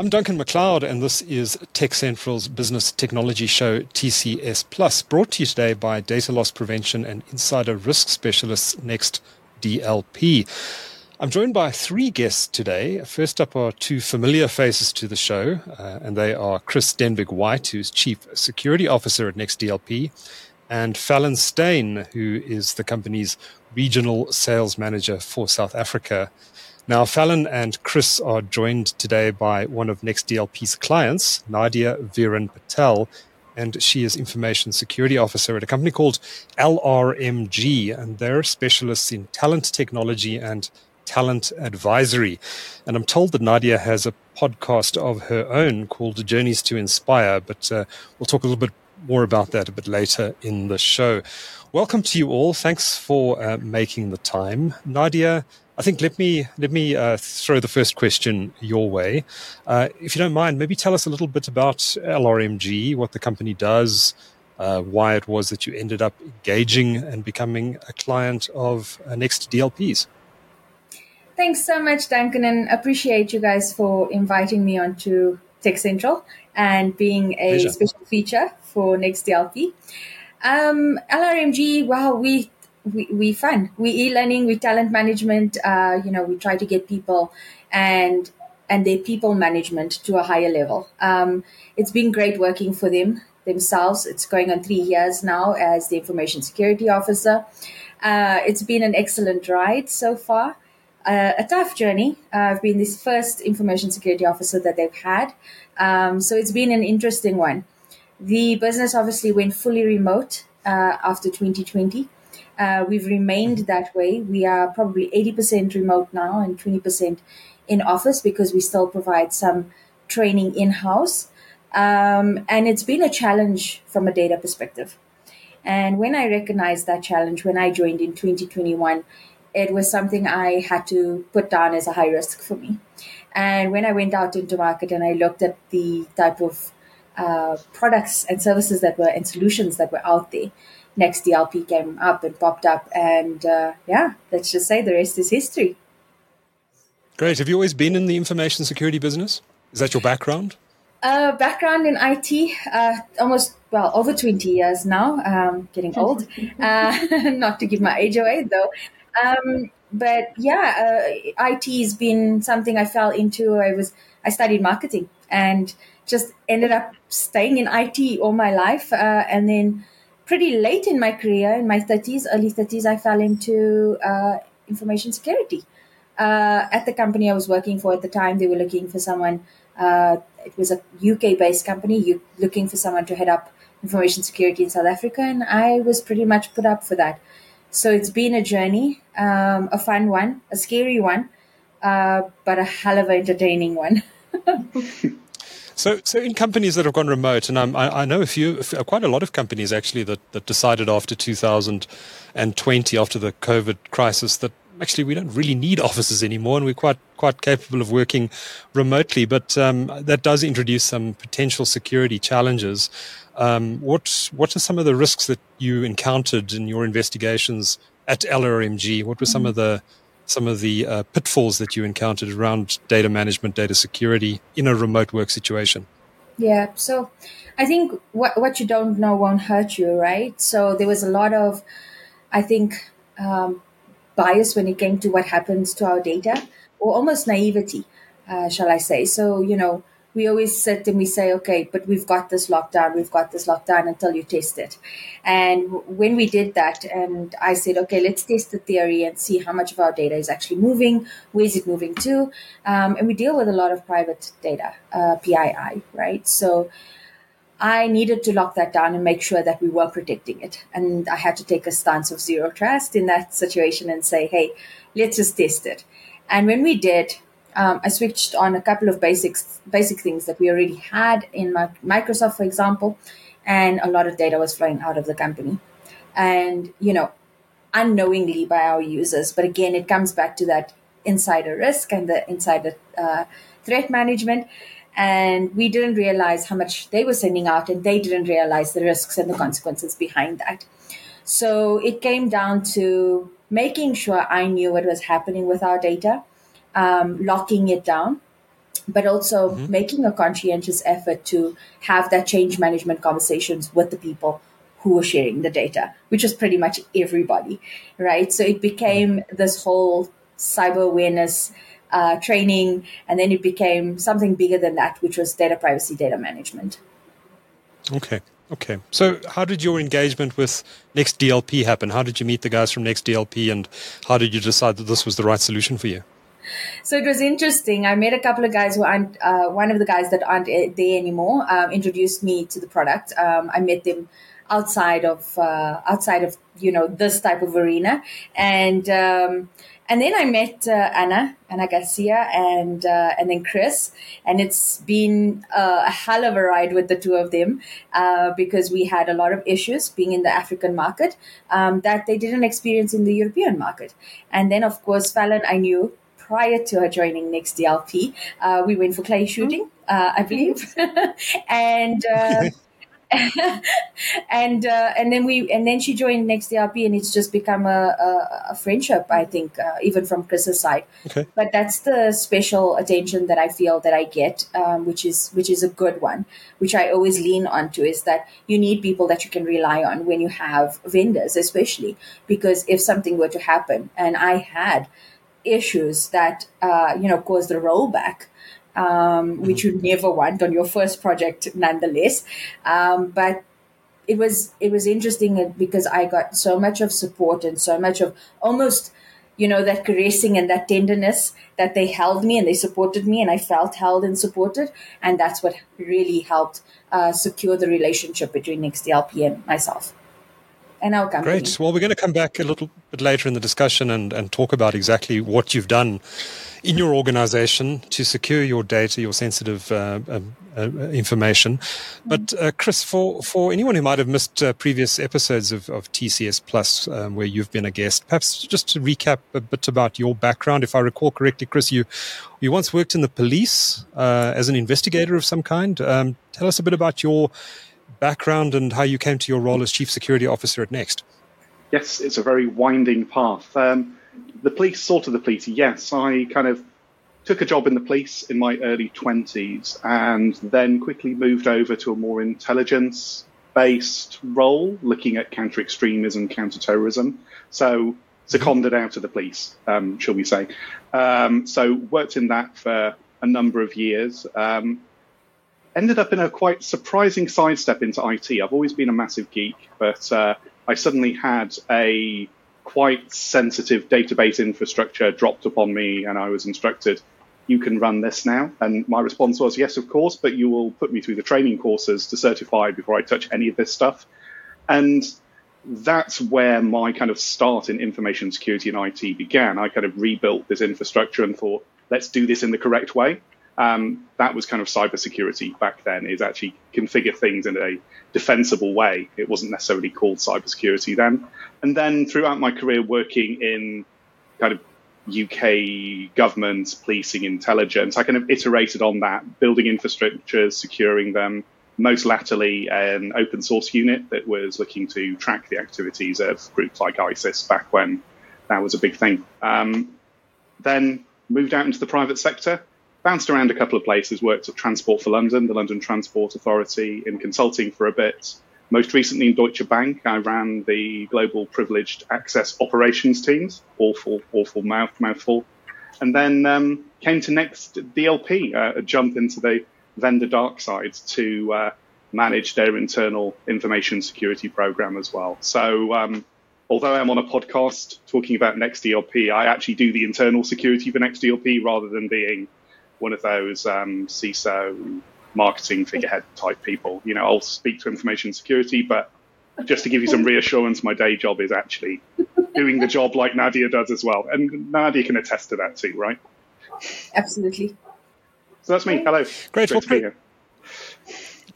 I'm Duncan McLeod, and this is Tech Central's business technology show, TCS Plus, brought to you today by data loss prevention and insider risk specialists Next DLP. I'm joined by three guests today. First up are two familiar faces to the show, uh, and they are Chris Denbigh White, who's Chief Security Officer at Next DLP, and Fallon Steyn, who is the company's Regional Sales Manager for South Africa. Now, Fallon and Chris are joined today by one of NextDLP's clients, Nadia Veeran-Patel, and she is Information Security Officer at a company called LRMG, and they're specialists in talent technology and talent advisory. And I'm told that Nadia has a podcast of her own called Journeys to Inspire, but uh, we'll talk a little bit more about that a bit later in the show. Welcome to you all. Thanks for uh, making the time. Nadia, I think let me let me uh, throw the first question your way. Uh, if you don't mind, maybe tell us a little bit about LRMG, what the company does, uh, why it was that you ended up engaging and becoming a client of uh, Next DLPs. Thanks so much, Duncan, and appreciate you guys for inviting me onto Tech Central and being a Pleasure. special feature for Next DLP. Um, LRMG, wow, we we, we fun. We e-learning, we talent management. Uh, you know, we try to get people and and their people management to a higher level. Um, it's been great working for them themselves. It's going on three years now as the information security officer. Uh, it's been an excellent ride so far. Uh, a tough journey. Uh, I've been this first information security officer that they've had. Um, so it's been an interesting one. The business obviously went fully remote uh, after 2020. Uh, we've remained that way. We are probably 80% remote now and 20% in office because we still provide some training in house. Um, and it's been a challenge from a data perspective. And when I recognized that challenge, when I joined in 2021, it was something I had to put down as a high risk for me. And when I went out into market and I looked at the type of uh, products and services that were and solutions that were out there, next DLP came up and popped up. And uh, yeah, let's just say the rest is history. Great. Have you always been in the information security business? Is that your background? Uh, background in IT, uh, almost, well, over 20 years now, um, getting old. Uh, not to give my age away, though. Um, but yeah, uh, IT has been something I fell into. I was, I studied marketing and just ended up staying in IT all my life. Uh, and then pretty late in my career, in my 30s, early 30s, I fell into uh, information security. Uh, at the company I was working for at the time, they were looking for someone. Uh, it was a UK based company, looking for someone to head up information security in South Africa, and I was pretty much put up for that. So it's been a journey, um, a fun one, a scary one, uh, but a hell of an entertaining one. So, so in companies that have gone remote, and I'm, i I, know a few, quite a lot of companies actually that, that decided after 2020, after the COVID crisis, that actually we don't really need offices anymore, and we're quite quite capable of working remotely. But um, that does introduce some potential security challenges. Um, what what are some of the risks that you encountered in your investigations at LRMG? What were some of the some of the uh, pitfalls that you encountered around data management, data security in a remote work situation? Yeah, so I think what what you don't know won't hurt you, right? So there was a lot of, I think, um, bias when it came to what happens to our data, or almost naivety, uh, shall I say? So you know, we always sit and we say, okay, but we've got this lockdown, we've got this lockdown until you test it. And when we did that, and I said, okay, let's test the theory and see how much of our data is actually moving, where is it moving to? Um, and we deal with a lot of private data, uh, PII, right? So I needed to lock that down and make sure that we were protecting it. And I had to take a stance of zero trust in that situation and say, hey, let's just test it. And when we did, um, I switched on a couple of basics, basic things that we already had in my, Microsoft, for example, and a lot of data was flowing out of the company, and you know, unknowingly by our users. But again, it comes back to that insider risk and the insider uh, threat management. And we didn't realize how much they were sending out, and they didn't realize the risks and the consequences behind that. So it came down to making sure I knew what was happening with our data um, locking it down but also mm-hmm. making a conscientious effort to have that change management conversations with the people who were sharing the data, which was pretty much everybody, right? So it became mm-hmm. this whole cyber awareness uh, training, and then it became something bigger than that, which was data privacy, data management. Okay. Okay. So, how did your engagement with Next DLP happen? How did you meet the guys from Next DLP, and how did you decide that this was the right solution for you? So it was interesting. I met a couple of guys who aren't, uh, one of the guys that aren't uh, there anymore, um, introduced me to the product. Um, I met them outside of uh, outside of you know this type of arena, and um, and then I met uh, Anna, Anna Garcia, and uh, and then Chris, and it's been a hell of a ride with the two of them uh, because we had a lot of issues being in the African market um, that they didn't experience in the European market, and then of course Fallon I knew prior to her joining Next DLP. Uh, we went for clay shooting, uh, I believe, and. Uh, and uh, and then we and then she joined Next DLP, and it's just become a, a, a friendship. I think uh, even from Chris's side. Okay. But that's the special attention that I feel that I get, um, which is which is a good one, which I always lean onto is that you need people that you can rely on when you have vendors, especially because if something were to happen, and I had issues that uh, you know caused the rollback um, mm-hmm. which you never want on your first project, nonetheless. Um, but it was it was interesting because I got so much of support and so much of almost you know that caressing and that tenderness that they held me and they supported me and I felt held and supported and that's what really helped uh, secure the relationship between NextDLP and myself and our company. Great. Well, we're going to come back a little bit later in the discussion and, and talk about exactly what you've done in your organization to secure your data, your sensitive uh, um, uh, information. But uh, Chris, for, for anyone who might have missed uh, previous episodes of, of TCS Plus, um, where you've been a guest, perhaps just to recap a bit about your background. If I recall correctly, Chris, you you once worked in the police uh, as an investigator of some kind. Um, tell us a bit about your background and how you came to your role as chief security officer at Next. Yes, it's a very winding path. Um, the police, sort of the police, yes. I kind of took a job in the police in my early 20s and then quickly moved over to a more intelligence based role looking at counter extremism, counter terrorism. So seconded out of the police, um, shall we say. Um, so worked in that for a number of years. Um, ended up in a quite surprising sidestep into IT. I've always been a massive geek, but uh, I suddenly had a quite sensitive database infrastructure dropped upon me, and I was instructed, you can run this now. And my response was, yes, of course, but you will put me through the training courses to certify before I touch any of this stuff. And that's where my kind of start in information security and IT began. I kind of rebuilt this infrastructure and thought, let's do this in the correct way. Um, that was kind of cybersecurity back then, is actually configure things in a defensible way. It wasn't necessarily called cybersecurity then. And then throughout my career working in kind of UK government, policing, intelligence, I kind of iterated on that, building infrastructures, securing them. Most latterly, an open source unit that was looking to track the activities of groups like ISIS back when that was a big thing. Um, then moved out into the private sector, bounced around a couple of places, worked at Transport for London, the London Transport Authority, in consulting for a bit. Most recently in Deutsche Bank, I ran the global privileged access operations teams. Awful, awful mouth, mouthful. And then um, came to Next DLP, uh, a jump into the vendor dark side to uh, manage their internal information security program as well. So, um, although I'm on a podcast talking about Next DLP, I actually do the internal security for Next DLP rather than being one of those um, CISO marketing figurehead type people. You know, I'll speak to information security, but just to give you some reassurance, my day job is actually doing the job like Nadia does as well. And Nadia can attest to that too, right? Absolutely. So that's me. Hello. Great. Great well,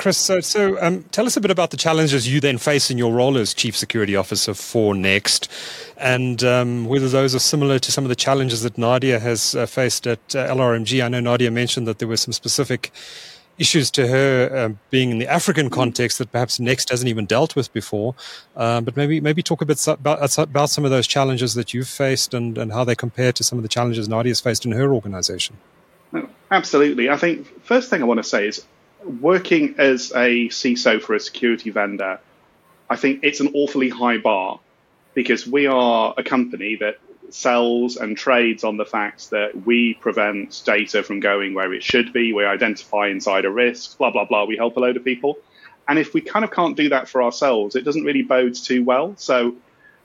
Chris, so, so um, tell us a bit about the challenges you then face in your role as Chief Security Officer for Next, and um, whether those are similar to some of the challenges that Nadia has uh, faced at uh, LRMG. I know Nadia mentioned that there were some specific issues to her uh, being in the African context that perhaps Next hasn't even dealt with before. Uh, but maybe maybe talk a bit about, about some of those challenges that you've faced and, and how they compare to some of the challenges Nadia's faced in her organization. Absolutely. I think first thing I want to say is working as a CISO for a security vendor, I think it's an awfully high bar because we are a company that sells and trades on the fact that we prevent data from going where it should be. We identify insider risks, blah, blah, blah. We help a load of people. And if we kind of can't do that for ourselves, it doesn't really bode too well. So,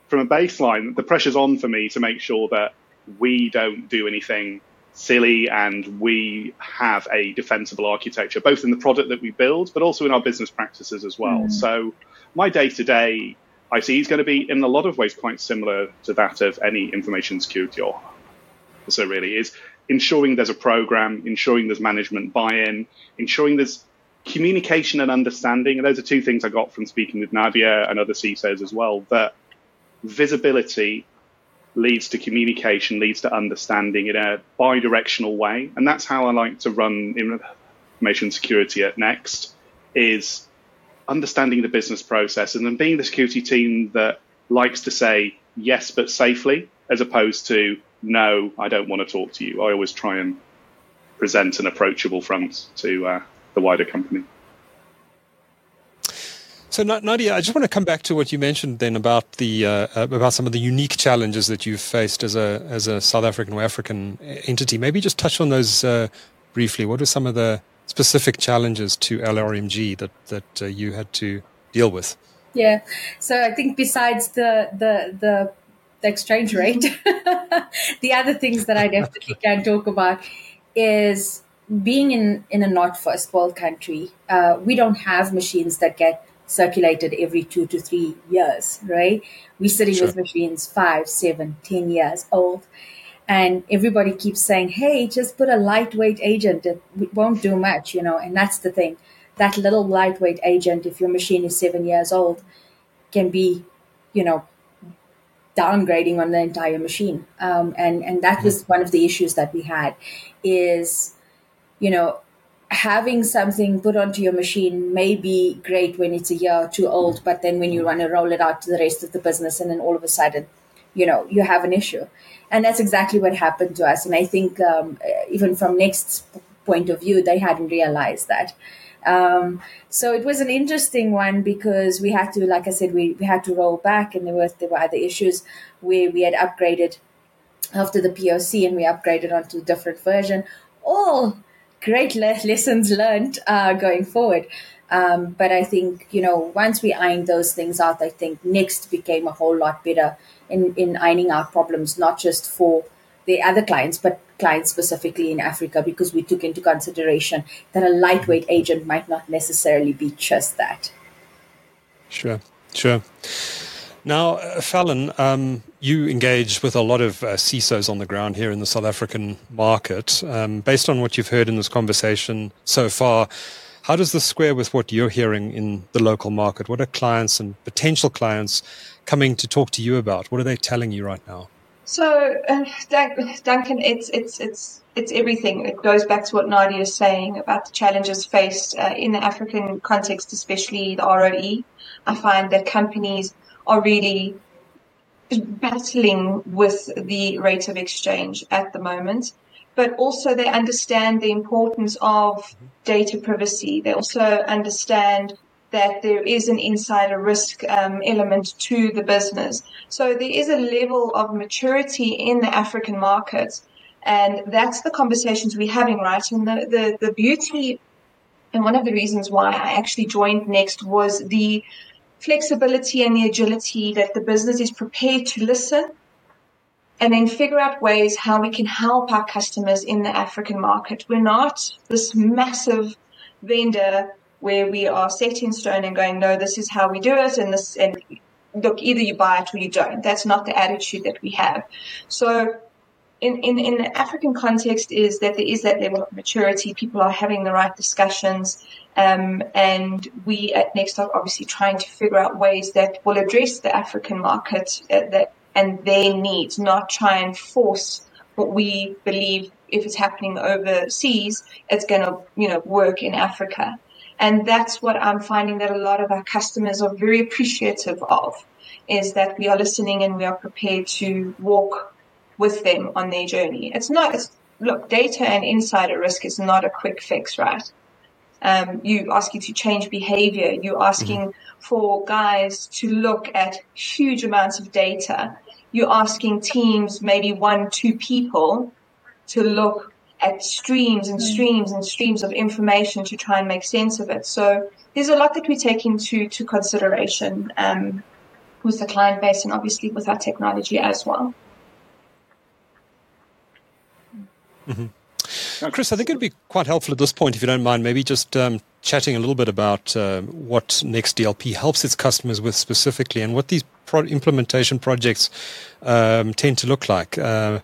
from a baseline, the pressure's on for me to make sure that we don't do anything silly and we have a defensible architecture, both in the product that we build, but also in our business practices as well. Mm. So, my day to day I see is going to be in a lot of ways quite similar to that of any information security officer, really, is ensuring there's a program, ensuring there's management buy in, ensuring there's communication and understanding. And those are two things I got from speaking with Nadia and other CISOs as well that visibility leads to communication, leads to understanding in a bi directional way. And that's how I like to run information security at Next is understanding the business process and then being the security team that likes to say yes but safely as opposed to no i don't want to talk to you i always try and present an approachable front to uh, the wider company so Nadia, I just want to come back to what you mentioned then about the uh, about some of the unique challenges that you've faced as a as a South African or African entity. Maybe just touch on those uh, briefly. What are some of the specific challenges to LRMG that that uh, you had to deal with? Yeah, so I think besides the the the, the exchange rate, the other things that I definitely can talk about is being in in a not first world country. Uh, we don't have machines that get circulated every two to three years, right? We're sitting sure. with machines five, seven, ten years old. And everybody keeps saying hey just put a lightweight agent. It won't do much you know and that's the thing. That little lightweight agent if your machine is seven years old can be you know downgrading on the entire machine. Um, and and that was one of the issues that we had is you know having something put onto your machine may be great when it's a year or two old but then when you want to roll it out to the rest of the business and then all of a sudden you know you have an issue. And that's exactly what happened to us. And i think um, even from next point of view they hadn't realized that. Um, so it was an interesting one because we had to like i said we, we had to roll back and there were there were other issues where we had upgraded after the poc and we upgraded onto a different version. All great le- lessons learned uh, going forward um, but I think, you know, once we ironed those things out, I think Next became a whole lot better in, in ironing out problems, not just for the other clients, but clients specifically in Africa, because we took into consideration that a lightweight agent might not necessarily be just that. Sure, sure. Now, uh, Fallon, um, you engage with a lot of uh, CISOs on the ground here in the South African market. Um, based on what you've heard in this conversation so far, how does this square with what you're hearing in the local market? What are clients and potential clients coming to talk to you about? What are they telling you right now? So, uh, Duncan, it's it's it's it's everything. It goes back to what Nadia is saying about the challenges faced uh, in the African context, especially the ROE. I find that companies are really battling with the rate of exchange at the moment but also they understand the importance of data privacy. They also understand that there is an insider risk um, element to the business. So there is a level of maturity in the African market. And that's the conversations we're having, right? And the, the, the beauty and one of the reasons why I actually joined Next was the flexibility and the agility that the business is prepared to listen and then figure out ways how we can help our customers in the African market. We're not this massive vendor where we are set in stone and going, no, this is how we do it. And this, and look, either you buy it or you don't. That's not the attitude that we have. So in, in, in the African context is that there is that level of maturity. People are having the right discussions. Um, and we at Next are obviously trying to figure out ways that will address the African market uh, that and their needs, not try and force what we believe if it's happening overseas, it's going to, you know, work in Africa. And that's what I'm finding that a lot of our customers are very appreciative of is that we are listening and we are prepared to walk with them on their journey. It's not, it's, look, data and insider risk is not a quick fix, right? Um, you asking to change behavior. You're asking mm-hmm. for guys to look at huge amounts of data. You're asking teams, maybe one, two people, to look at streams and mm. streams and streams of information to try and make sense of it. So there's a lot that we take into to consideration um, with the client base and obviously with our technology as well. Mm-hmm. Chris, I think it'd be quite helpful at this point, if you don't mind, maybe just um, chatting a little bit about uh, what NextDLP helps its customers with specifically and what these pro- implementation projects um, tend to look like. Uh,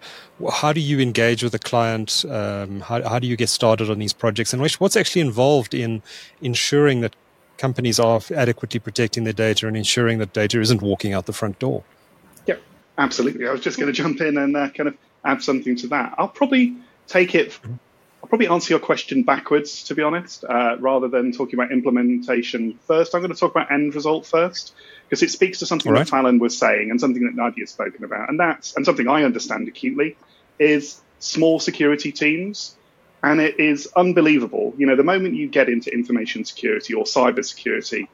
how do you engage with the client? Um, how, how do you get started on these projects? And what's actually involved in ensuring that companies are adequately protecting their data and ensuring that data isn't walking out the front door? Yeah, absolutely. I was just going to jump in and uh, kind of add something to that. I'll probably take it. I'll probably answer your question backwards, to be honest, uh, rather than talking about implementation first. I'm going to talk about end result first because it speaks to something right. that Fallon was saying and something that Nadia has spoken about, and that's and something I understand acutely is small security teams. And it is unbelievable. You know, the moment you get into information security or cyber security,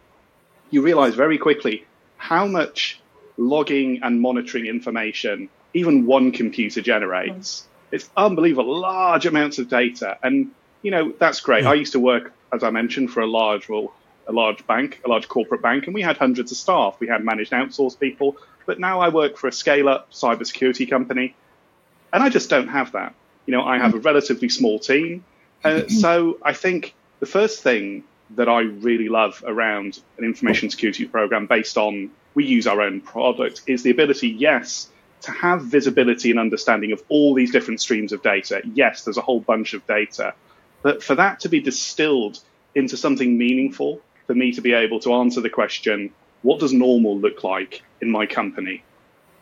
you realize very quickly how much logging and monitoring information even one computer generates. It's unbelievable, large amounts of data. And, you know, that's great. I used to work, as I mentioned, for a large, well, a large bank, a large corporate bank, and we had hundreds of staff. We had managed outsourced people. But now I work for a scale up cybersecurity company, and I just don't have that. You know, I have a relatively small team. Uh, so I think the first thing that I really love around an information security program based on we use our own product is the ability, yes, to have visibility and understanding of all these different streams of data, yes, there's a whole bunch of data, but for that to be distilled into something meaningful, for me to be able to answer the question, what does normal look like in my company?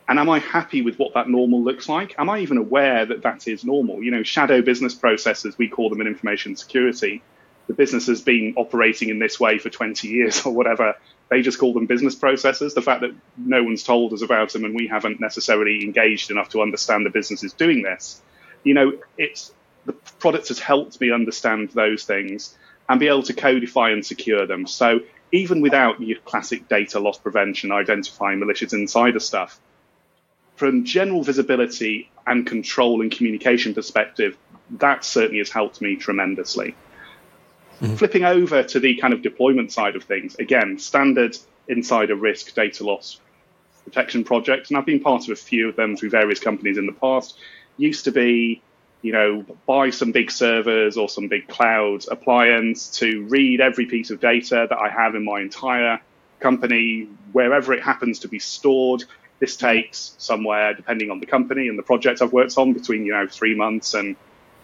And am I happy with what that normal looks like? Am I even aware that that is normal? You know, shadow business processes, we call them in information security. The business has been operating in this way for 20 years or whatever they just call them business processes. The fact that no one's told us about them and we haven't necessarily engaged enough to understand the business is doing this, you know, it's the product has helped me understand those things and be able to codify and secure them. So even without your classic data loss prevention, identifying malicious insider stuff, from general visibility and control and communication perspective, that certainly has helped me tremendously. Mm-hmm. Flipping over to the kind of deployment side of things, again, standard insider risk data loss protection projects, and I've been part of a few of them through various companies in the past. Used to be, you know, buy some big servers or some big cloud appliance to read every piece of data that I have in my entire company, wherever it happens to be stored. This takes somewhere, depending on the company and the project I've worked on, between you know three months and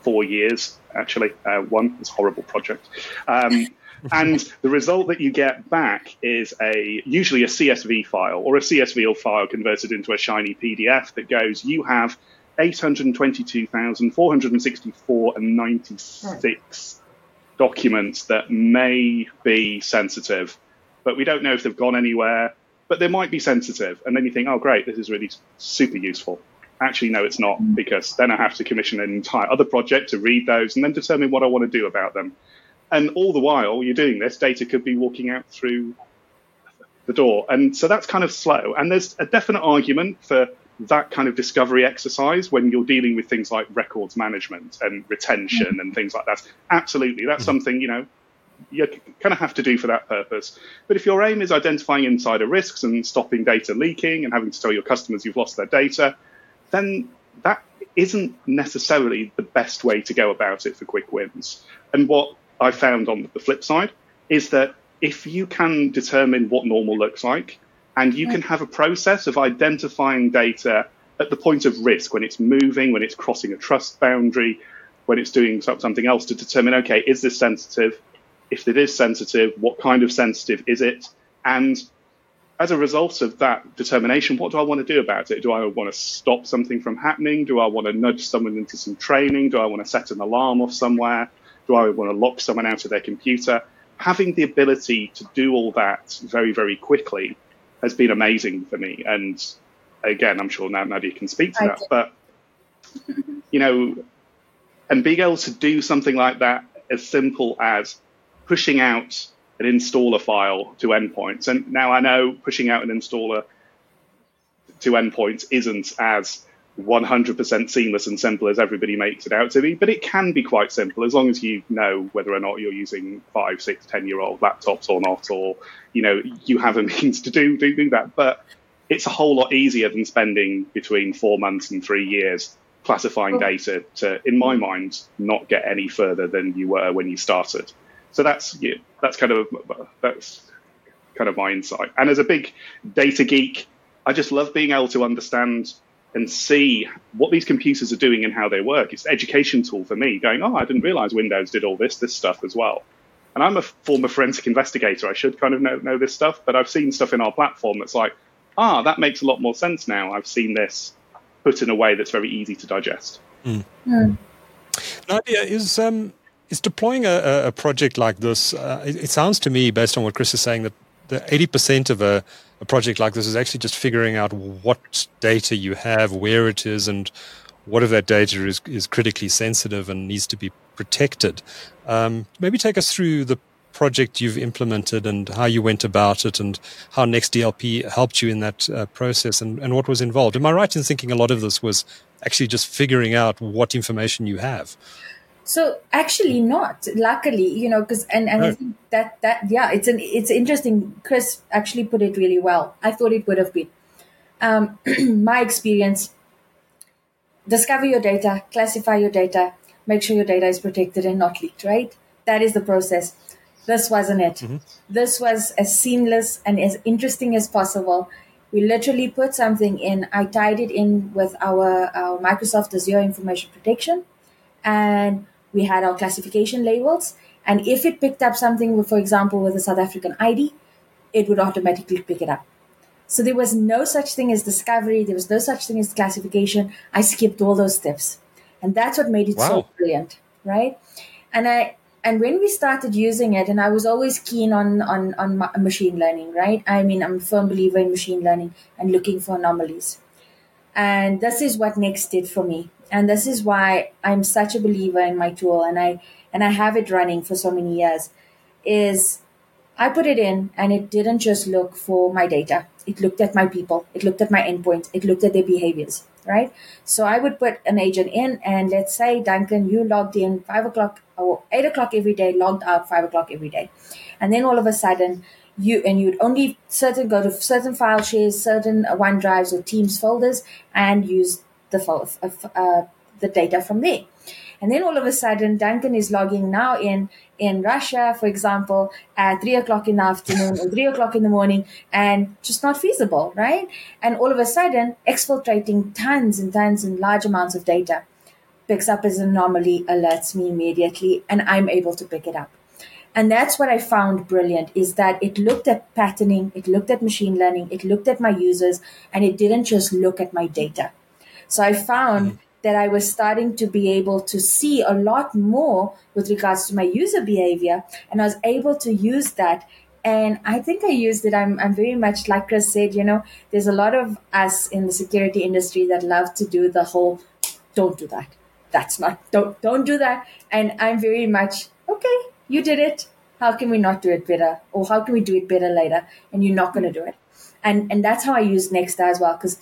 four years, actually. Uh, one, it's a horrible project. Um, and the result that you get back is a usually a CSV file or a CSV file converted into a shiny PDF that goes, you have 822,464 and 96 documents that may be sensitive, but we don't know if they've gone anywhere, but they might be sensitive. And then you think, oh, great, this is really super useful. Actually, no, it's not, because then I have to commission an entire other project to read those and then determine what I want to do about them. And all the while you're doing this, data could be walking out through the door. And so that's kind of slow. And there's a definite argument for that kind of discovery exercise when you're dealing with things like records management and retention mm-hmm. and things like that. Absolutely. That's mm-hmm. something, you know, you kind of have to do for that purpose. But if your aim is identifying insider risks and stopping data leaking and having to tell your customers you've lost their data, then that isn't necessarily the best way to go about it for quick wins. And what I found on the flip side is that if you can determine what normal looks like and you can mm. have a process of identifying data at the point of risk when it's moving, when it's crossing a trust boundary, when it's doing something else to determine, okay, is this sensitive? If it is sensitive, what kind of sensitive is it? And as a result of that determination, what do I want to do about it? Do I want to stop something from happening? Do I want to nudge someone into some training? Do I want to set an alarm off somewhere? Do I want to lock someone out of their computer? Having the ability to do all that very, very quickly has been amazing for me. And again, I'm sure now Nadia can speak to I that. But, you know, and being able to do something like that as simple as pushing out an installer file to endpoints. And now I know pushing out an installer to endpoints isn't as 100% seamless and simple as everybody makes it out to be, but it can be quite simple as long as you know whether or not you're using five, six, ten year old laptops or not, or you know you have a means to do do, do that. But it's a whole lot easier than spending between four months and three years classifying data to, in my mind, not get any further than you were when you started. So that's yeah, that's kind of that's kind of my insight. And as a big data geek, I just love being able to understand and see what these computers are doing and how they work. It's an education tool for me, going, oh, I didn't realize Windows did all this, this stuff as well. And I'm a former forensic investigator. I should kind of know, know this stuff, but I've seen stuff in our platform that's like, ah, that makes a lot more sense now. I've seen this put in a way that's very easy to digest. Mm. Mm. Nadia, is um, is deploying a, a project like this? Uh, it, it, sounds to me, based on what Chris is saying, that the eighty percent of a, a project like this is actually just figuring out what data you have, where it is, and what of that data is is critically sensitive and needs to be protected. Um, maybe take us through the project you've implemented and how you went about it and how NextDLP helped you in that uh, process and, and what was involved. Am I right in thinking a lot of this was actually just figuring out what information you have? So actually not, luckily, you know, because and, and I think that that yeah, it's an it's interesting. Chris actually put it really well. I thought it would have been. Um, my experience: discover your data, classify your data, make sure your data is protected and not leaked. Right, that is the process. This wasn't it. Mm-hmm. This was as seamless and as interesting as possible. We literally put something in. I tied it in with our, our Microsoft Azure Information Protection, and we had our classification labels. And if it picked up something, for example, with a South African ID, it would automatically pick it up. So there was no such thing as discovery. There was no such thing as classification. I skipped all those steps, and that's what made it wow. so brilliant, right? And I and when we started using it and i was always keen on on on machine learning right i mean i'm a firm believer in machine learning and looking for anomalies and this is what next did for me and this is why i'm such a believer in my tool and i and i have it running for so many years is i put it in and it didn't just look for my data it looked at my people it looked at my endpoints it looked at their behaviors right? So I would put an agent in, and let's say, Duncan, you logged in five o'clock or eight o'clock every day, logged out five o'clock every day. And then all of a sudden, you and you'd only certain go to certain file shares, certain OneDrives or Teams folders, and use the uh, the data from there. And then all of a sudden, Duncan is logging now in in Russia, for example, at three o'clock in the afternoon or three o'clock in the morning, and just not feasible, right? And all of a sudden, exfiltrating tons and tons and large amounts of data picks up as an anomaly, alerts me immediately, and I'm able to pick it up. And that's what I found brilliant is that it looked at patterning, it looked at machine learning, it looked at my users, and it didn't just look at my data. So I found mm that I was starting to be able to see a lot more with regards to my user behavior. And I was able to use that. And I think I used it. I'm, I'm very much like Chris said, you know, there's a lot of us in the security industry that love to do the whole don't do that. That's not, don't, don't do that. And I'm very much, okay, you did it. How can we not do it better? Or how can we do it better later? And you're not going to do it. And, and that's how I use Next as well. Because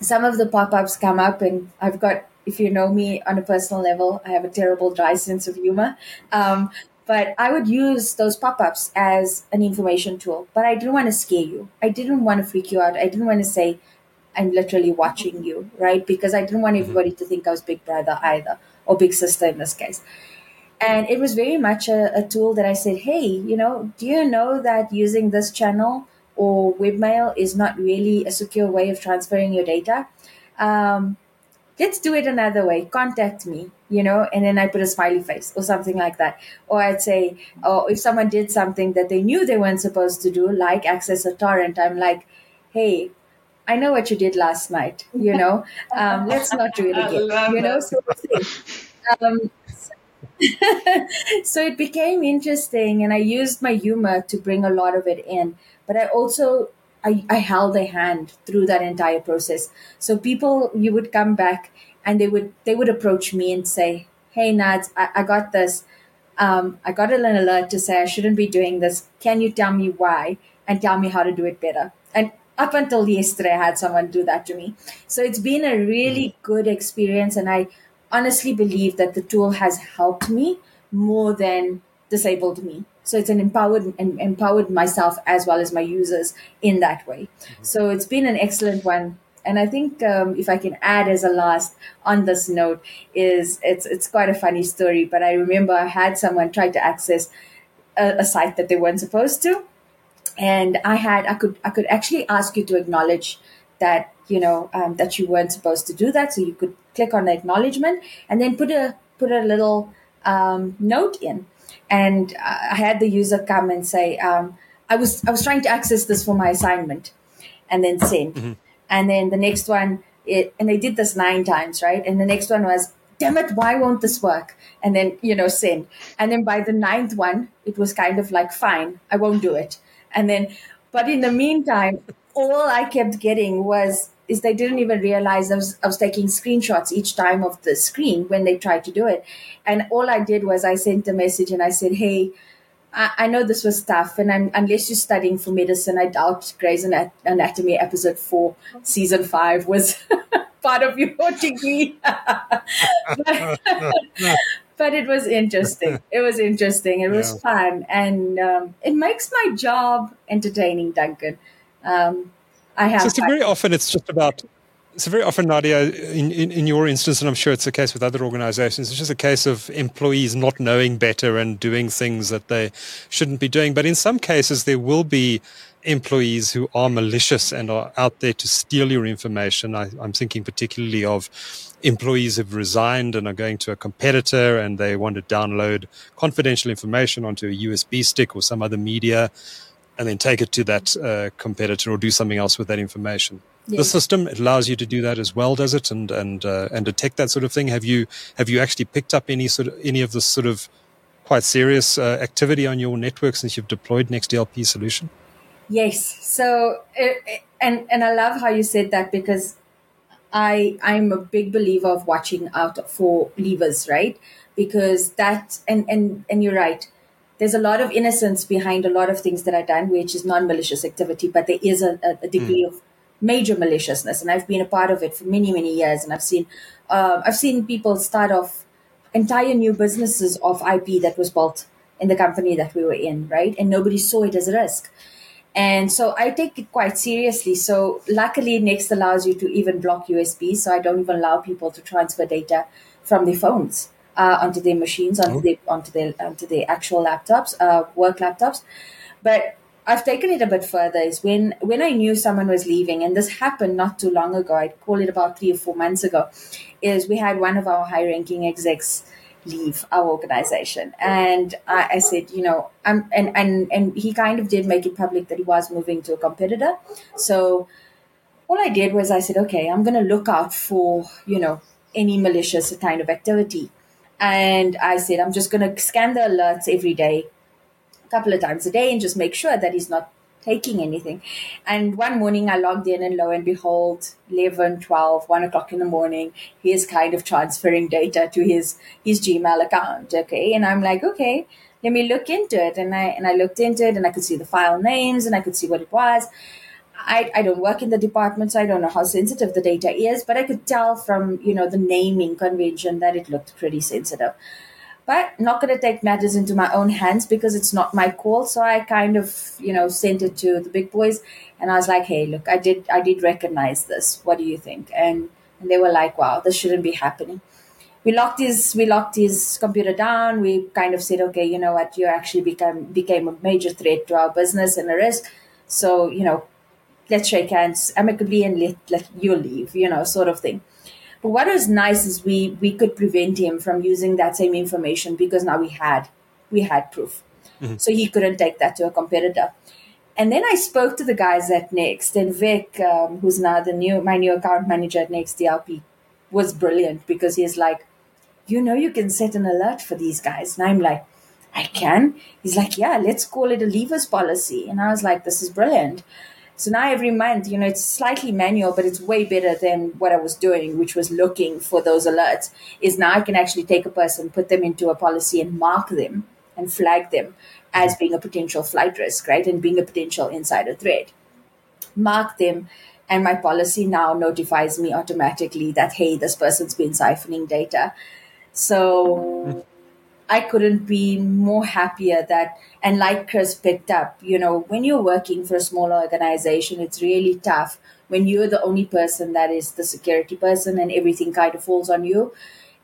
some of the pop-ups come up and I've got if you know me on a personal level, I have a terrible dry sense of humor. Um, but I would use those pop-ups as an information tool. But I didn't want to scare you. I didn't want to freak you out. I didn't want to say, I'm literally watching you, right? Because I didn't want everybody to think I was big brother either, or big sister in this case. And it was very much a, a tool that I said, hey, you know, do you know that using this channel or webmail is not really a secure way of transferring your data. Um, let's do it another way. Contact me, you know, and then I put a smiley face or something like that. Or I'd say, oh, if someone did something that they knew they weren't supposed to do, like access a torrent, I'm like, hey, I know what you did last night, you know, um, let's not do it again, you know, so, um, so it became interesting and I used my humor to bring a lot of it in but I also I, I held a hand through that entire process. So people you would come back and they would they would approach me and say, hey, Nads, I, I got this. Um, I got an alert to say I shouldn't be doing this. Can you tell me why and tell me how to do it better? And up until yesterday, I had someone do that to me. So it's been a really mm-hmm. good experience. And I honestly believe that the tool has helped me more than disabled me. So it's an empowered and empowered myself as well as my users in that way. Mm-hmm. So it's been an excellent one. And I think um, if I can add as a last on this note is it's it's quite a funny story. But I remember I had someone try to access a, a site that they weren't supposed to, and I had I could I could actually ask you to acknowledge that you know um, that you weren't supposed to do that. So you could click on the acknowledgement and then put a put a little um, note in and I had the user come and say, um, "I was I was trying to access this for my assignment," and then send. Mm-hmm. And then the next one, it, and they did this nine times, right? And the next one was, "Damn it, why won't this work?" And then you know send. And then by the ninth one, it was kind of like, "Fine, I won't do it." And then, but in the meantime, all I kept getting was is they didn't even realize I was, I was taking screenshots each time of the screen when they tried to do it. And all I did was I sent a message and I said, Hey, I, I know this was tough. And I'm, unless you're studying for medicine, I doubt Grey's Anatomy episode four, season five was part of your degree. but, but it was interesting. It was interesting. It was fun. And um, it makes my job entertaining, Duncan. Um, I have. So very often it's just about. So very often, Nadia, in, in, in, your instance, and I'm sure it's the case with other organizations, it's just a case of employees not knowing better and doing things that they shouldn't be doing. But in some cases, there will be employees who are malicious and are out there to steal your information. I, am thinking particularly of employees who've resigned and are going to a competitor and they want to download confidential information onto a USB stick or some other media and then take it to that uh, competitor or do something else with that information. The system it allows you to do that as well, does it? And and uh, and detect that sort of thing. Have you have you actually picked up any sort of any of this sort of quite serious uh, activity on your network since you've deployed next NextDLP solution? Yes. So and and I love how you said that because I I'm a big believer of watching out for leavers, right? Because that and and and you're right there's a lot of innocence behind a lot of things that are done, which is non-malicious activity, but there is a, a degree mm. of major maliciousness, and I've been a part of it for many, many years, and I've seen, uh, I've seen people start off entire new businesses of IP that was built in the company that we were in, right, and nobody saw it as a risk. And so I take it quite seriously. So luckily, Next allows you to even block USB. So I don't even allow people to transfer data from their phones uh, onto their machines, onto oh. their onto their onto their actual laptops, uh, work laptops. But I've taken it a bit further. Is when when I knew someone was leaving, and this happened not too long ago. I'd call it about three or four months ago. Is we had one of our high-ranking execs leave our organization, and I, I said, you know, I'm and and and he kind of did make it public that he was moving to a competitor. So all I did was I said, okay, I'm going to look out for you know any malicious kind of activity. And I said, I'm just going to scan the alerts every day, a couple of times a day, and just make sure that he's not taking anything. And one morning I logged in, and lo and behold, 11, 12, 1 o'clock in the morning, he is kind of transferring data to his, his Gmail account. Okay. And I'm like, okay, let me look into it. And I, and I looked into it and I could see the file names and I could see what it was. I, I don't work in the department, so I don't know how sensitive the data is, but I could tell from, you know, the naming convention that it looked pretty sensitive. But not going to take matters into my own hands because it's not my call. So I kind of, you know, sent it to the big boys and I was like, hey, look, I did, I did recognize this. What do you think? And, and they were like, wow, this shouldn't be happening. We locked his, we locked his computer down. We kind of said, okay, you know what, you actually become, became a major threat to our business and a risk. So, you know, let's shake hands amicably and let, let you leave, you know, sort of thing. But what was nice is we we could prevent him from using that same information because now we had we had proof. Mm-hmm. So he couldn't take that to a competitor. And then I spoke to the guys at Next, and Vic, um, who's now the new my new account manager at Next DLP, was brilliant because he's like, you know, you can set an alert for these guys, and I'm like, I can. He's like, yeah, let's call it a leavers policy, and I was like, this is brilliant. So now every month, you know, it's slightly manual, but it's way better than what I was doing, which was looking for those alerts. Is now I can actually take a person, put them into a policy, and mark them and flag them as being a potential flight risk, right? And being a potential insider threat. Mark them, and my policy now notifies me automatically that, hey, this person's been siphoning data. So hmm. I couldn't be more happier that, and like Chris picked up, you know, when you're working for a small organization, it's really tough when you're the only person that is the security person and everything kind of falls on you.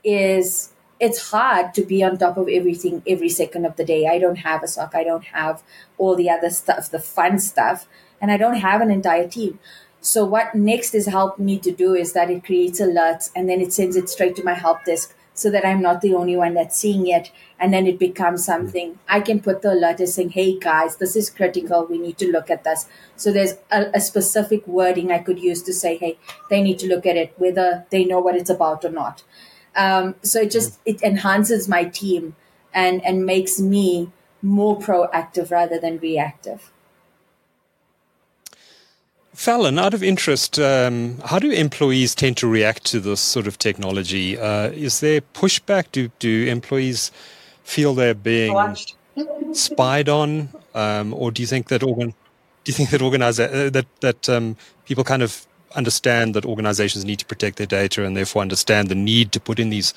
Is it's hard to be on top of everything every second of the day. I don't have a SOC. I don't have all the other stuff, the fun stuff, and I don't have an entire team. So what next is helped me to do is that it creates alerts and then it sends it straight to my help desk so that I'm not the only one that's seeing it. And then it becomes something I can put the alert as saying, hey guys, this is critical. We need to look at this. So there's a, a, specific wording I could use to say, hey, they need to look at it, whether they know what it's about or not. Um, so it just it enhances my team and and makes me more proactive rather than reactive. Fallon, out of interest, um, how do employees tend to react to this sort of technology? Uh, is there pushback? Do do employees feel they're being spied on, um, or do you think that organ? Do you think that organize uh, that that um, people kind of understand that organizations need to protect their data and therefore understand the need to put in these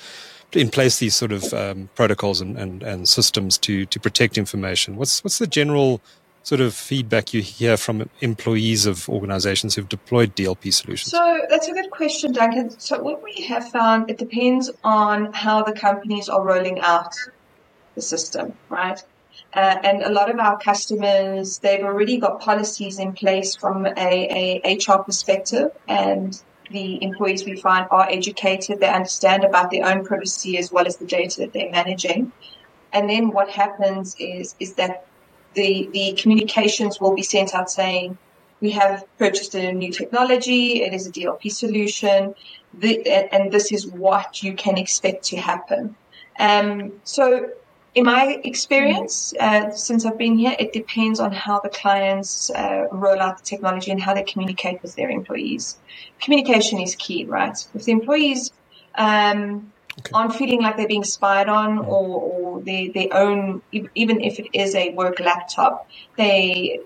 in place these sort of um, protocols and, and, and systems to to protect information. What's what's the general sort of feedback you hear from employees of organizations who've deployed DLP solutions? So that's a good question, Duncan. So what we have found, it depends on how the companies are rolling out the system, right? Uh, and a lot of our customers, they've already got policies in place from a, a HR perspective and the employees we find are educated. They understand about their own privacy as well as the data that they're managing. And then what happens is, is that the, the communications will be sent out saying, we have purchased a new technology. It is a DLP solution. The, and this is what you can expect to happen. Um, so in my experience, uh, since I've been here, it depends on how the clients uh, roll out the technology and how they communicate with their employees. Communication is key, right? If the employees um, okay. aren't feeling like they're being spied on or, or they, they own, even if it is a work laptop, they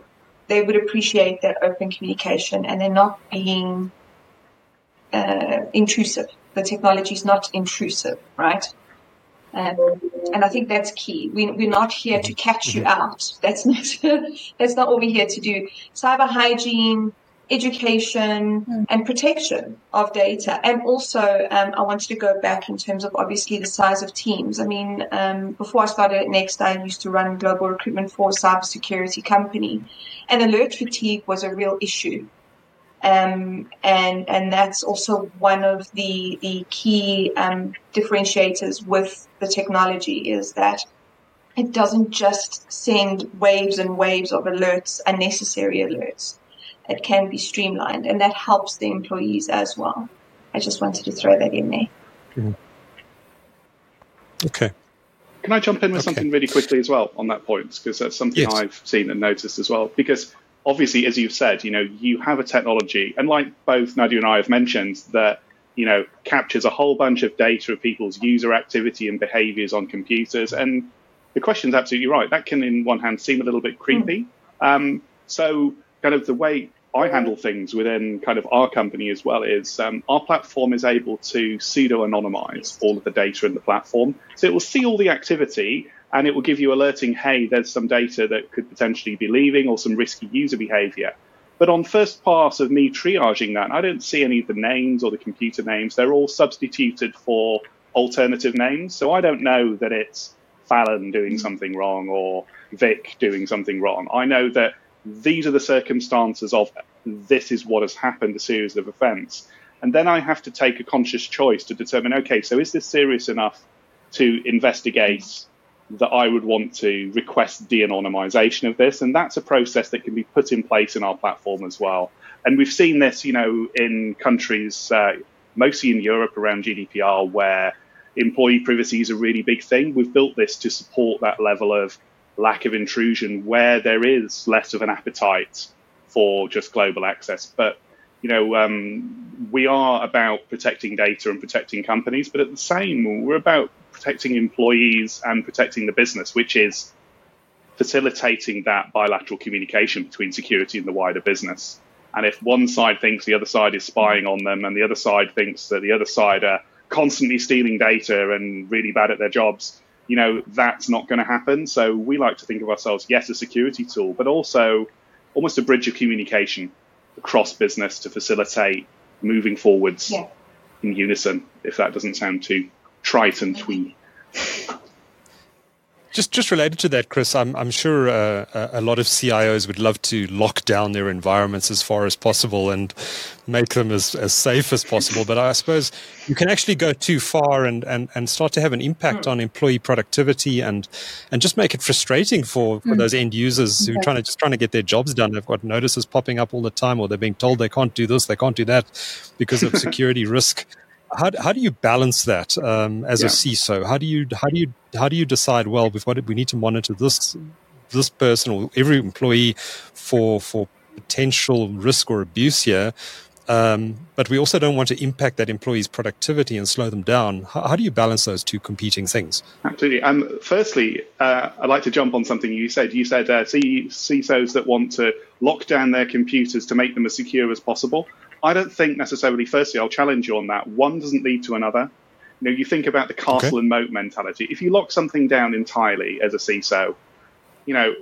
they would appreciate that open communication and they're not being uh, intrusive. The technology is not intrusive, right? Um, and I think that's key. We, we're not here to catch you mm-hmm. out. That's not, that's not what we're here to do. Cyber hygiene, education mm. and protection of data. And also, um, I wanted to go back in terms of obviously the size of teams. I mean, um, before I started at Next, I used to run global recruitment for a cybersecurity company, and alert fatigue was a real issue. Um, and and that's also one of the the key um, differentiators with the technology is that it doesn't just send waves and waves of alerts, unnecessary alerts. It can be streamlined, and that helps the employees as well. I just wanted to throw that in there. Mm-hmm. Okay. Can I jump in with okay. something really quickly as well on that point? Because that's something yes. I've seen and noticed as well. Because obviously, as you've said, you know, you have a technology, and like both Nadia and I have mentioned, that you know captures a whole bunch of data of people's user activity and behaviors on computers. And the question is absolutely right. That can, in one hand, seem a little bit creepy. Mm. Um, so, kind of the way I handle things within kind of our company as well is um, our platform is able to pseudo anonymize all of the data in the platform. So it will see all the activity and it will give you alerting, hey, there's some data that could potentially be leaving or some risky user behavior. But on first pass of me triaging that, I don't see any of the names or the computer names. They're all substituted for alternative names. So I don't know that it's Fallon doing something wrong or Vic doing something wrong. I know that these are the circumstances of this is what has happened, a series of events. And then I have to take a conscious choice to determine, okay, so is this serious enough to investigate that I would want to request de-anonymization of this? And that's a process that can be put in place in our platform as well. And we've seen this, you know, in countries, uh, mostly in Europe around GDPR, where employee privacy is a really big thing. We've built this to support that level of lack of intrusion where there is less of an appetite for just global access. But you know, um, we are about protecting data and protecting companies, but at the same, we're about protecting employees and protecting the business, which is facilitating that bilateral communication between security and the wider business. And if one side thinks the other side is spying on them, and the other side thinks that the other side are constantly stealing data and really bad at their jobs, you know, that's not going to happen. So we like to think of ourselves, yes, a security tool, but also almost a bridge of communication across business to facilitate moving forwards yeah. in unison, if that doesn't sound too trite and mm-hmm. twee. Just, just related to that, Chris, I'm, I'm sure uh, a lot of CIOs would love to lock down their environments as far as possible and make them as, as safe as possible. But I suppose you can actually go too far and, and, and start to have an impact mm. on employee productivity and and just make it frustrating for, for mm. those end users who are trying to just trying to get their jobs done. They've got notices popping up all the time, or they're being told they can't do this, they can't do that because of security risk how, how do you balance that um, as yeah. a CISO? How do you how do you how do you decide? Well, we've got we need to monitor this this person or every employee for for potential risk or abuse here, um, but we also don't want to impact that employee's productivity and slow them down. How, how do you balance those two competing things? Absolutely. Um, firstly, uh, I'd like to jump on something you said. You said uh, CISOs that want to lock down their computers to make them as secure as possible. I don't think necessarily. Firstly, I'll challenge you on that. One doesn't lead to another. You know, you think about the castle okay. and moat mentality. If you lock something down entirely as a CISO, you know,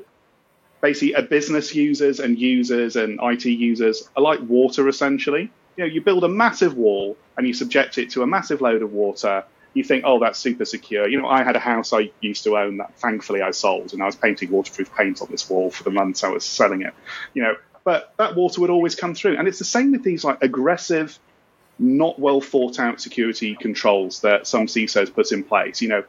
basically, a business users and users and IT users are like water essentially. You know, you build a massive wall and you subject it to a massive load of water. You think, oh, that's super secure. You know, I had a house I used to own that thankfully I sold, and I was painting waterproof paint on this wall for the months I was selling it. You know, but that water would always come through. And it's the same with these like aggressive, not well thought out security controls that some CISOs put in place. You know,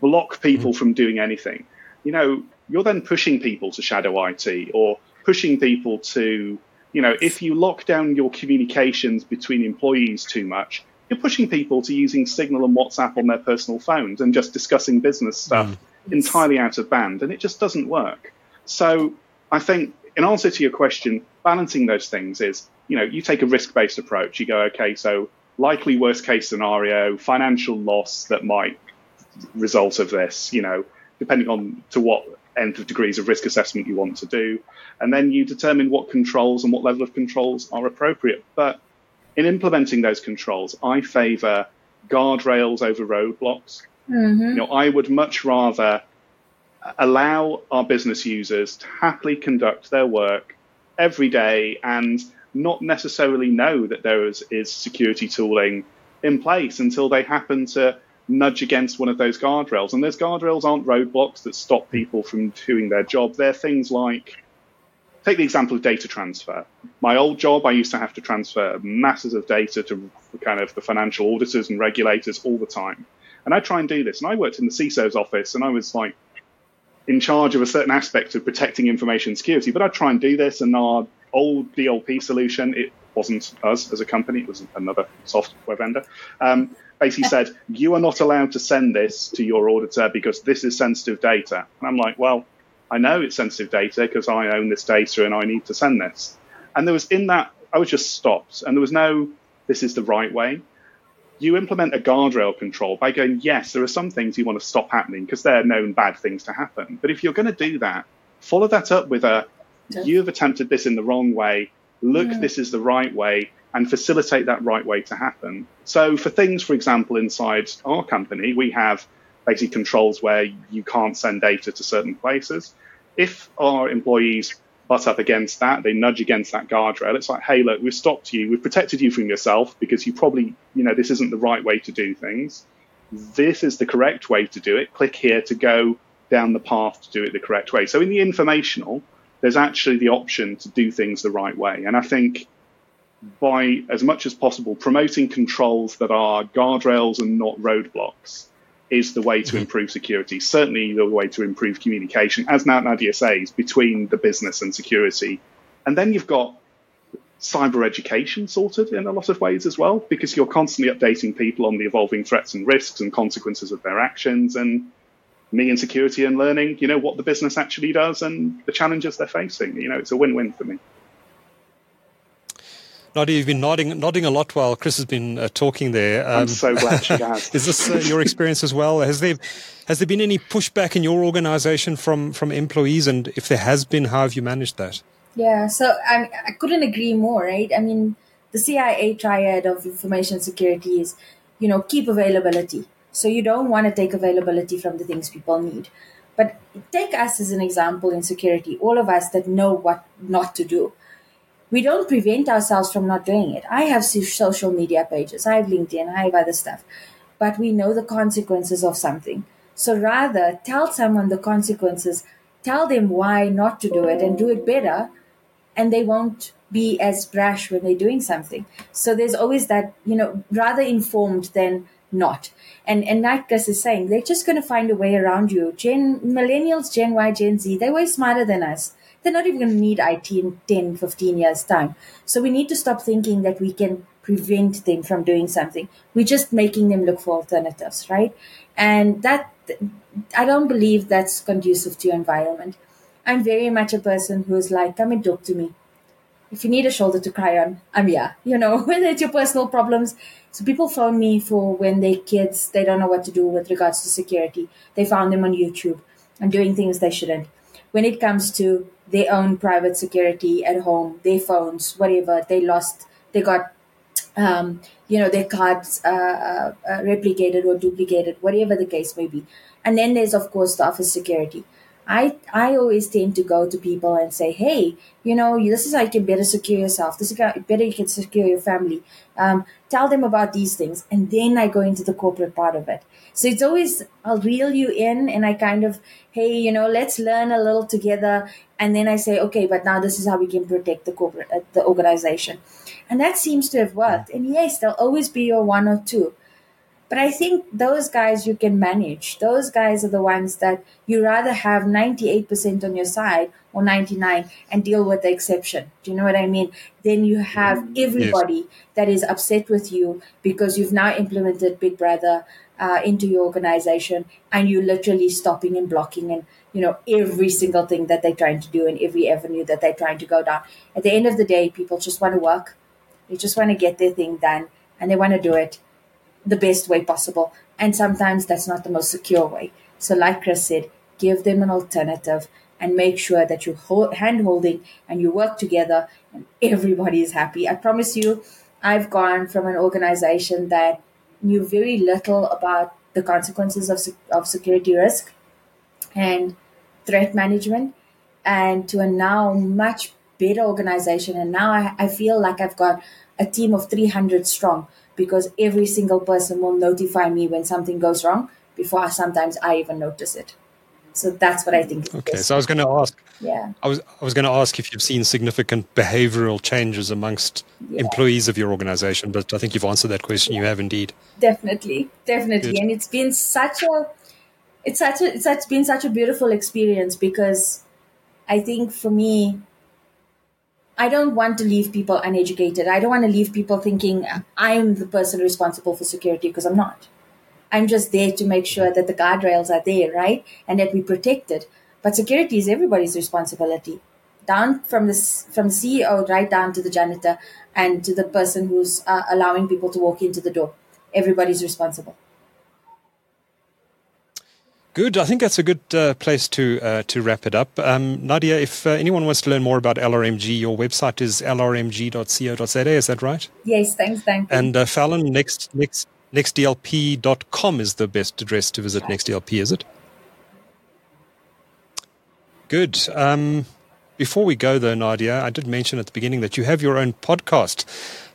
block people mm-hmm. from doing anything. You know, you're then pushing people to shadow IT or pushing people to, you know, if you lock down your communications between employees too much, you're pushing people to using Signal and WhatsApp on their personal phones and just discussing business stuff mm. entirely out of band. And it just doesn't work. So I think in answer to your question, balancing those things is, you know, you take a risk based approach. You go, okay, so likely worst case scenario, financial loss that might result of this, you know, depending on to what end of degrees of risk assessment you want to do. And then you determine what controls and what level of controls are appropriate. But in implementing those controls, I favor guardrails over roadblocks. Mm-hmm. You know, I would much rather allow our business users to happily conduct their work every day and not necessarily know that there is, is security tooling in place until they happen to nudge against one of those guardrails. And those guardrails aren't roadblocks that stop people from doing their job. They're things like, take the example of data transfer. My old job, I used to have to transfer masses of data to kind of the financial auditors and regulators all the time. And I try and do this. And I worked in the CISO's office and I was like in charge of a certain aspect of protecting information security. But I'd try and do this, and our old DLP solution, it wasn't us as a company, it was another software vendor, um, basically said, You are not allowed to send this to your auditor because this is sensitive data. And I'm like, Well, I know it's sensitive data because I own this data and I need to send this. And there was in that, I was just stopped, and there was no, this is the right way you implement a guardrail control by going, yes, there are some things you want to stop happening because they're known bad things to happen. But if you're going to do that, follow that up with a, you've attempted this in the wrong way. Look, yeah. this is the right way and facilitate that right way to happen. So for things, for example, inside our company, we have basically controls where you can't send data to certain places. If our employees butt up against that. They nudge against that guardrail. It's like, hey, look, we've stopped you. We've protected you from yourself because you probably, you know, this isn't the right way to do things. This is the correct way to do it. Click here to go down the path to do it the correct way. So in the informational, there's actually the option to do things the right way. And I think by as much as possible promoting controls that are guardrails and not roadblocks is the way to mm-hmm. improve security. Certainly, the way to improve communication, as now Nadia says, between the business and security. And then you've got cyber education sorted in a lot of ways as well, because you're constantly updating people on the evolving threats and risks and consequences of their actions. And me and security and learning, you know, what the business actually does and the challenges they're facing. You know, it's a win win for me. Nadia, you've been nodding, nodding a lot while Chris has been uh, talking there. Um, I'm so glad she has. is this uh, your experience as well? Has there has there been any pushback in your organisation from from employees, and if there has been, how have you managed that? Yeah, so I I couldn't agree more. Right? I mean, the CIA triad of information security is, you know, keep availability. So you don't want to take availability from the things people need. But take us as an example in security, all of us that know what not to do. We don't prevent ourselves from not doing it. I have social media pages, I have LinkedIn, I have other stuff, but we know the consequences of something. So rather tell someone the consequences, tell them why not to do it and do it better, and they won't be as brash when they're doing something. So there's always that, you know, rather informed than not. And and like Gus is saying, they're just going to find a way around you. Gen millennials, Gen Y, Gen Z, they're way smarter than us. They're not even going to need IT in 10, 15 years time. So we need to stop thinking that we can prevent them from doing something. We're just making them look for alternatives, right? And that I don't believe that's conducive to your environment. I'm very much a person who's like, come and talk to me if you need a shoulder to cry on, I'm here. You know, whether it's your personal problems. So people phone me for when they kids, they don't know what to do with regards to security. They found them on YouTube and doing things they shouldn't. When it comes to their own private security at home, their phones, whatever, they lost, they got, um, you know, their cards uh, uh, uh replicated or duplicated, whatever the case may be. And then there's, of course, the office security. I I always tend to go to people and say, hey, you know, this is how you can better secure yourself. This is how better you can secure your family. Um, tell them about these things, and then I go into the corporate part of it. So it's always I'll reel you in, and I kind of, hey, you know, let's learn a little together, and then I say, okay, but now this is how we can protect the corporate, uh, the organization, and that seems to have worked. And yes, there'll always be your one or two but I think those guys you can manage. Those guys are the ones that you rather have 98% on your side or 99 and deal with the exception. Do you know what I mean? Then you have everybody yes. that is upset with you because you've now implemented Big Brother uh, into your organization and you're literally stopping and blocking and you know every single thing that they're trying to do and every avenue that they're trying to go down. At the end of the day, people just want to work. They just want to get their thing done and they want to do it the best way possible. And sometimes that's not the most secure way. So, like Chris said, give them an alternative and make sure that you're hand holding and you work together and everybody is happy. I promise you, I've gone from an organization that knew very little about the consequences of, of security risk and threat management and to a now much better organization. And now I, I feel like I've got a team of 300 strong because every single person will notify me when something goes wrong before sometimes I even notice it. So that's what I think. Okay, so I was going to ask. Yeah. I was I was going to ask if you've seen significant behavioural changes amongst yeah. employees of your organisation, but I think you've answered that question. Yeah. You have indeed. Definitely, definitely, Good. and it's been such a, it's such a, it's such, been such a beautiful experience because, I think for me, I don't want to leave people uneducated. I don't want to leave people thinking I'm the person responsible for security because I'm not. I'm just there to make sure that the guardrails are there, right? And that we protect it. But security is everybody's responsibility. Down from the, from the CEO right down to the janitor and to the person who's uh, allowing people to walk into the door. Everybody's responsible. Good. I think that's a good uh, place to uh, to wrap it up. Um, Nadia, if uh, anyone wants to learn more about LRMG, your website is lrmg.co.za. Is that right? Yes. Thanks, thank And uh, Fallon, next next nextdlp.com is the best address to visit. Right. NextDLP, is it? Good. Um, before we go, though, Nadia, I did mention at the beginning that you have your own podcast.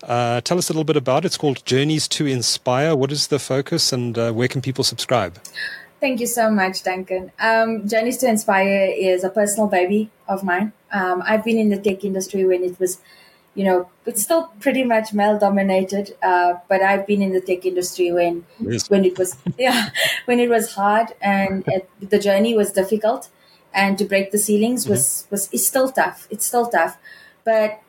Uh, tell us a little bit about it. It's called Journeys to Inspire. What is the focus, and uh, where can people subscribe? Thank you so much, Duncan. Um, Journeys to Inspire is a personal baby of mine. Um, I've been in the tech industry when it was, you know, it's still pretty much male dominated. Uh, but I've been in the tech industry when yes. when it was yeah when it was hard and it, the journey was difficult, and to break the ceilings was mm-hmm. was it's still tough. It's still tough, but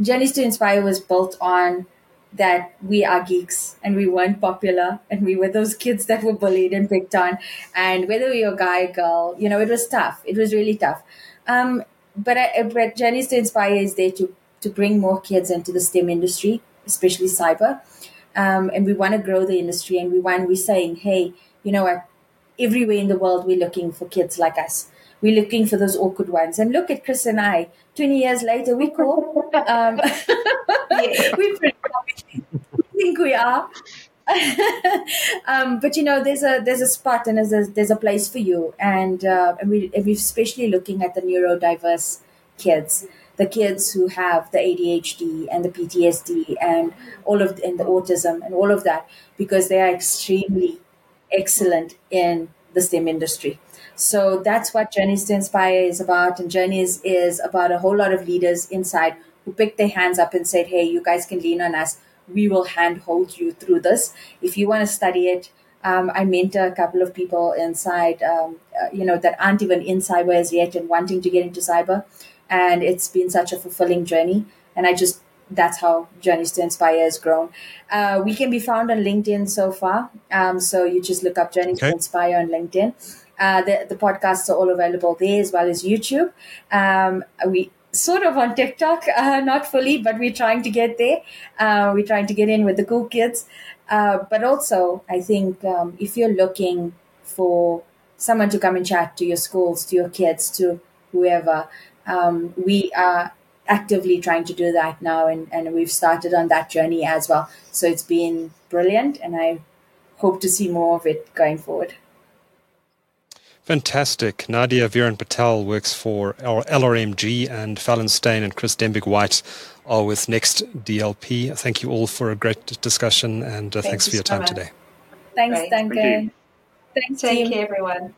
Journeys to Inspire was built on that we are geeks and we weren't popular and we were those kids that were bullied and picked on and whether you're a guy girl you know it was tough it was really tough um, but I, but Journeys to Inspire is there to to bring more kids into the STEM industry, especially cyber. Um, and we want to grow the industry and we want, we're saying, hey, you know what? Everywhere in the world, we're looking for kids like us. We're looking for those awkward ones. And look at Chris and I. 20 years later, we cool. Um, we think we are. um, but you know, there's a there's a spot and there's a there's a place for you, and uh, and we and we're especially looking at the neurodiverse kids, the kids who have the ADHD and the PTSD and all of and the autism and all of that, because they are extremely excellent in the STEM industry. So that's what Journeys to Inspire is about, and Journeys is about a whole lot of leaders inside who picked their hands up and said, "Hey, you guys can lean on us." we will handhold you through this. If you want to study it, um, I mentor a couple of people inside, um, uh, you know, that aren't even in cyber as yet and wanting to get into cyber. And it's been such a fulfilling journey. And I just, that's how Journeys to Inspire has grown. Uh, we can be found on LinkedIn so far. Um, so you just look up Journeys okay. to Inspire on LinkedIn. Uh, the, the podcasts are all available there as well as YouTube. Um, we sort of on TikTok, uh, not fully, but we're trying to get there. Uh, we're trying to get in with the cool kids. Uh, but also, I think um, if you're looking for someone to come and chat to your schools, to your kids, to whoever, um, we are actively trying to do that now, and, and we've started on that journey as well. So it's been brilliant, and I hope to see more of it going forward. Fantastic. Nadia Veeran-Patel works for our LRMG, and Fallon Steyn and Chris Denbigh-White are with Next DLP. Thank you all for a great discussion, and uh, thanks, thanks for your time today. Thanks, Duncan. Thanks, Take care, everyone.